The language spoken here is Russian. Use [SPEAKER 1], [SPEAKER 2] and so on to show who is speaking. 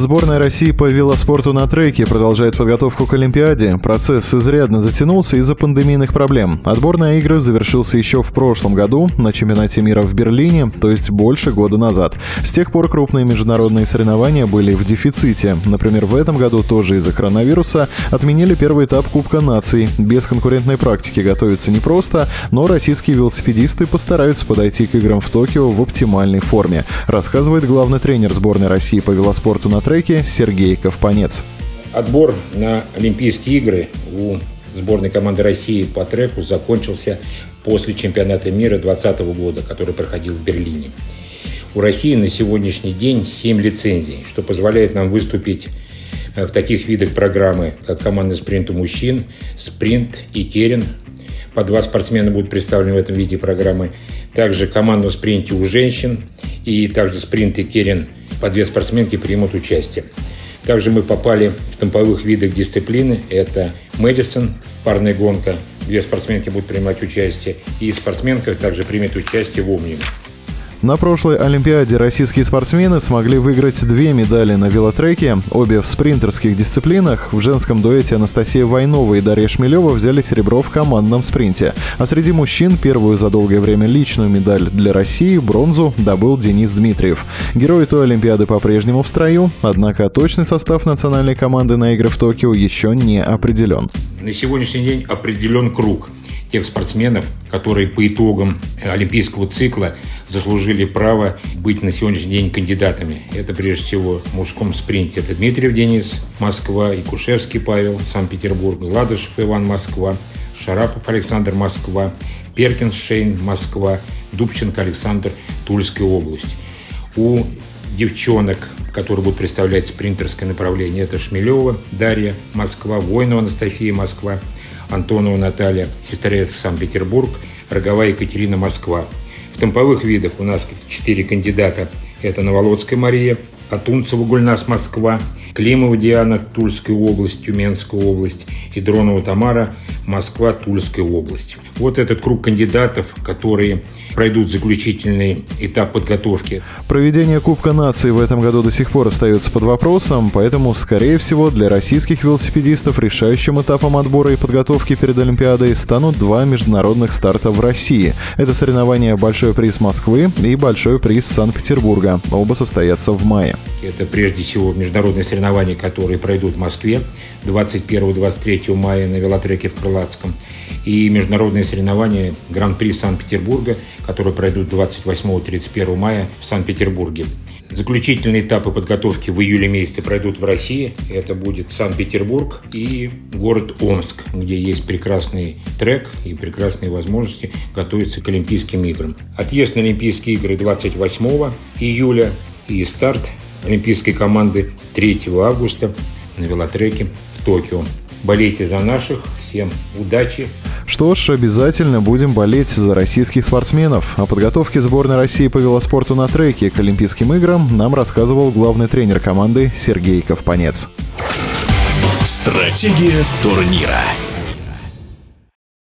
[SPEAKER 1] Сборная России по велоспорту на треке продолжает подготовку к Олимпиаде. Процесс изрядно затянулся из-за пандемийных проблем. Отбор на игры завершился еще в прошлом году на чемпионате мира в Берлине, то есть больше года назад. С тех пор крупные международные соревнования были в дефиците. Например, в этом году тоже из-за коронавируса отменили первый этап Кубка наций. Без конкурентной практики готовиться непросто, но российские велосипедисты постараются подойти к играм в Токио в оптимальной форме, рассказывает главный тренер сборной России по велоспорту на треке треке Сергей Ковпанец.
[SPEAKER 2] Отбор на Олимпийские игры у сборной команды России по треку закончился после чемпионата мира 2020 года, который проходил в Берлине. У России на сегодняшний день 7 лицензий, что позволяет нам выступить э, в таких видах программы, как командный спринт у мужчин, спринт и керен. По два спортсмена будут представлены в этом виде программы. Также командном спринте у женщин и также спринт и керен – по две спортсменки примут участие. Также мы попали в темповых видах дисциплины. Это Мэдисон, парная гонка. Две спортсменки будут принимать участие. И спортсменка также примет участие в Омниуме.
[SPEAKER 1] На прошлой Олимпиаде российские спортсмены смогли выиграть две медали на велотреке, обе в спринтерских дисциплинах. В женском дуэте Анастасия Войнова и Дарья Шмелева взяли серебро в командном спринте. А среди мужчин первую за долгое время личную медаль для России, бронзу, добыл Денис Дмитриев. Герой той Олимпиады по-прежнему в строю, однако точный состав национальной команды на игры в Токио еще не определен.
[SPEAKER 2] На сегодняшний день определен круг – тех спортсменов, которые по итогам олимпийского цикла заслужили право быть на сегодняшний день кандидатами. Это прежде всего в мужском спринте. Это Дмитриев Денис, Москва, Якушевский Павел, Санкт-Петербург, Гладышев Иван, Москва, Шарапов Александр, Москва, Перкинс Шейн, Москва, Дубченко Александр, Тульская область. У девчонок, которые будут представлять спринтерское направление, это Шмелева Дарья, Москва, Воинова Анастасия, Москва, Антонова Наталья, Сестрец Санкт-Петербург, Роговая Екатерина Москва. В темповых видах у нас четыре кандидата. Это Новолодская Мария, Атунцева Гульнас Москва, Климова Диана Тульская область, Тюменская область и Дронова Тамара Москва, Тульская область. Вот этот круг кандидатов, которые пройдут заключительный этап подготовки.
[SPEAKER 1] Проведение Кубка нации в этом году до сих пор остается под вопросом, поэтому, скорее всего, для российских велосипедистов решающим этапом отбора и подготовки перед Олимпиадой станут два международных старта в России. Это соревнования «Большой приз Москвы» и «Большой приз Санкт-Петербурга». Оба состоятся в мае.
[SPEAKER 2] Это прежде всего международные соревнования, которые пройдут в Москве 21-23 мая на велотреке в Крылатском и международные соревнования Гран-при Санкт-Петербурга, которые пройдут 28-31 мая в Санкт-Петербурге. Заключительные этапы подготовки в июле месяце пройдут в России. Это будет Санкт-Петербург и город Омск, где есть прекрасный трек и прекрасные возможности готовиться к Олимпийским играм. Отъезд на Олимпийские игры 28 июля и старт олимпийской команды 3 августа на велотреке в Токио. Болейте за наших. Всем удачи.
[SPEAKER 1] Что ж, обязательно будем болеть за российских спортсменов. О подготовке сборной России по велоспорту на треке к Олимпийским играм нам рассказывал главный тренер команды Сергей Ковпанец.
[SPEAKER 3] Стратегия турнира.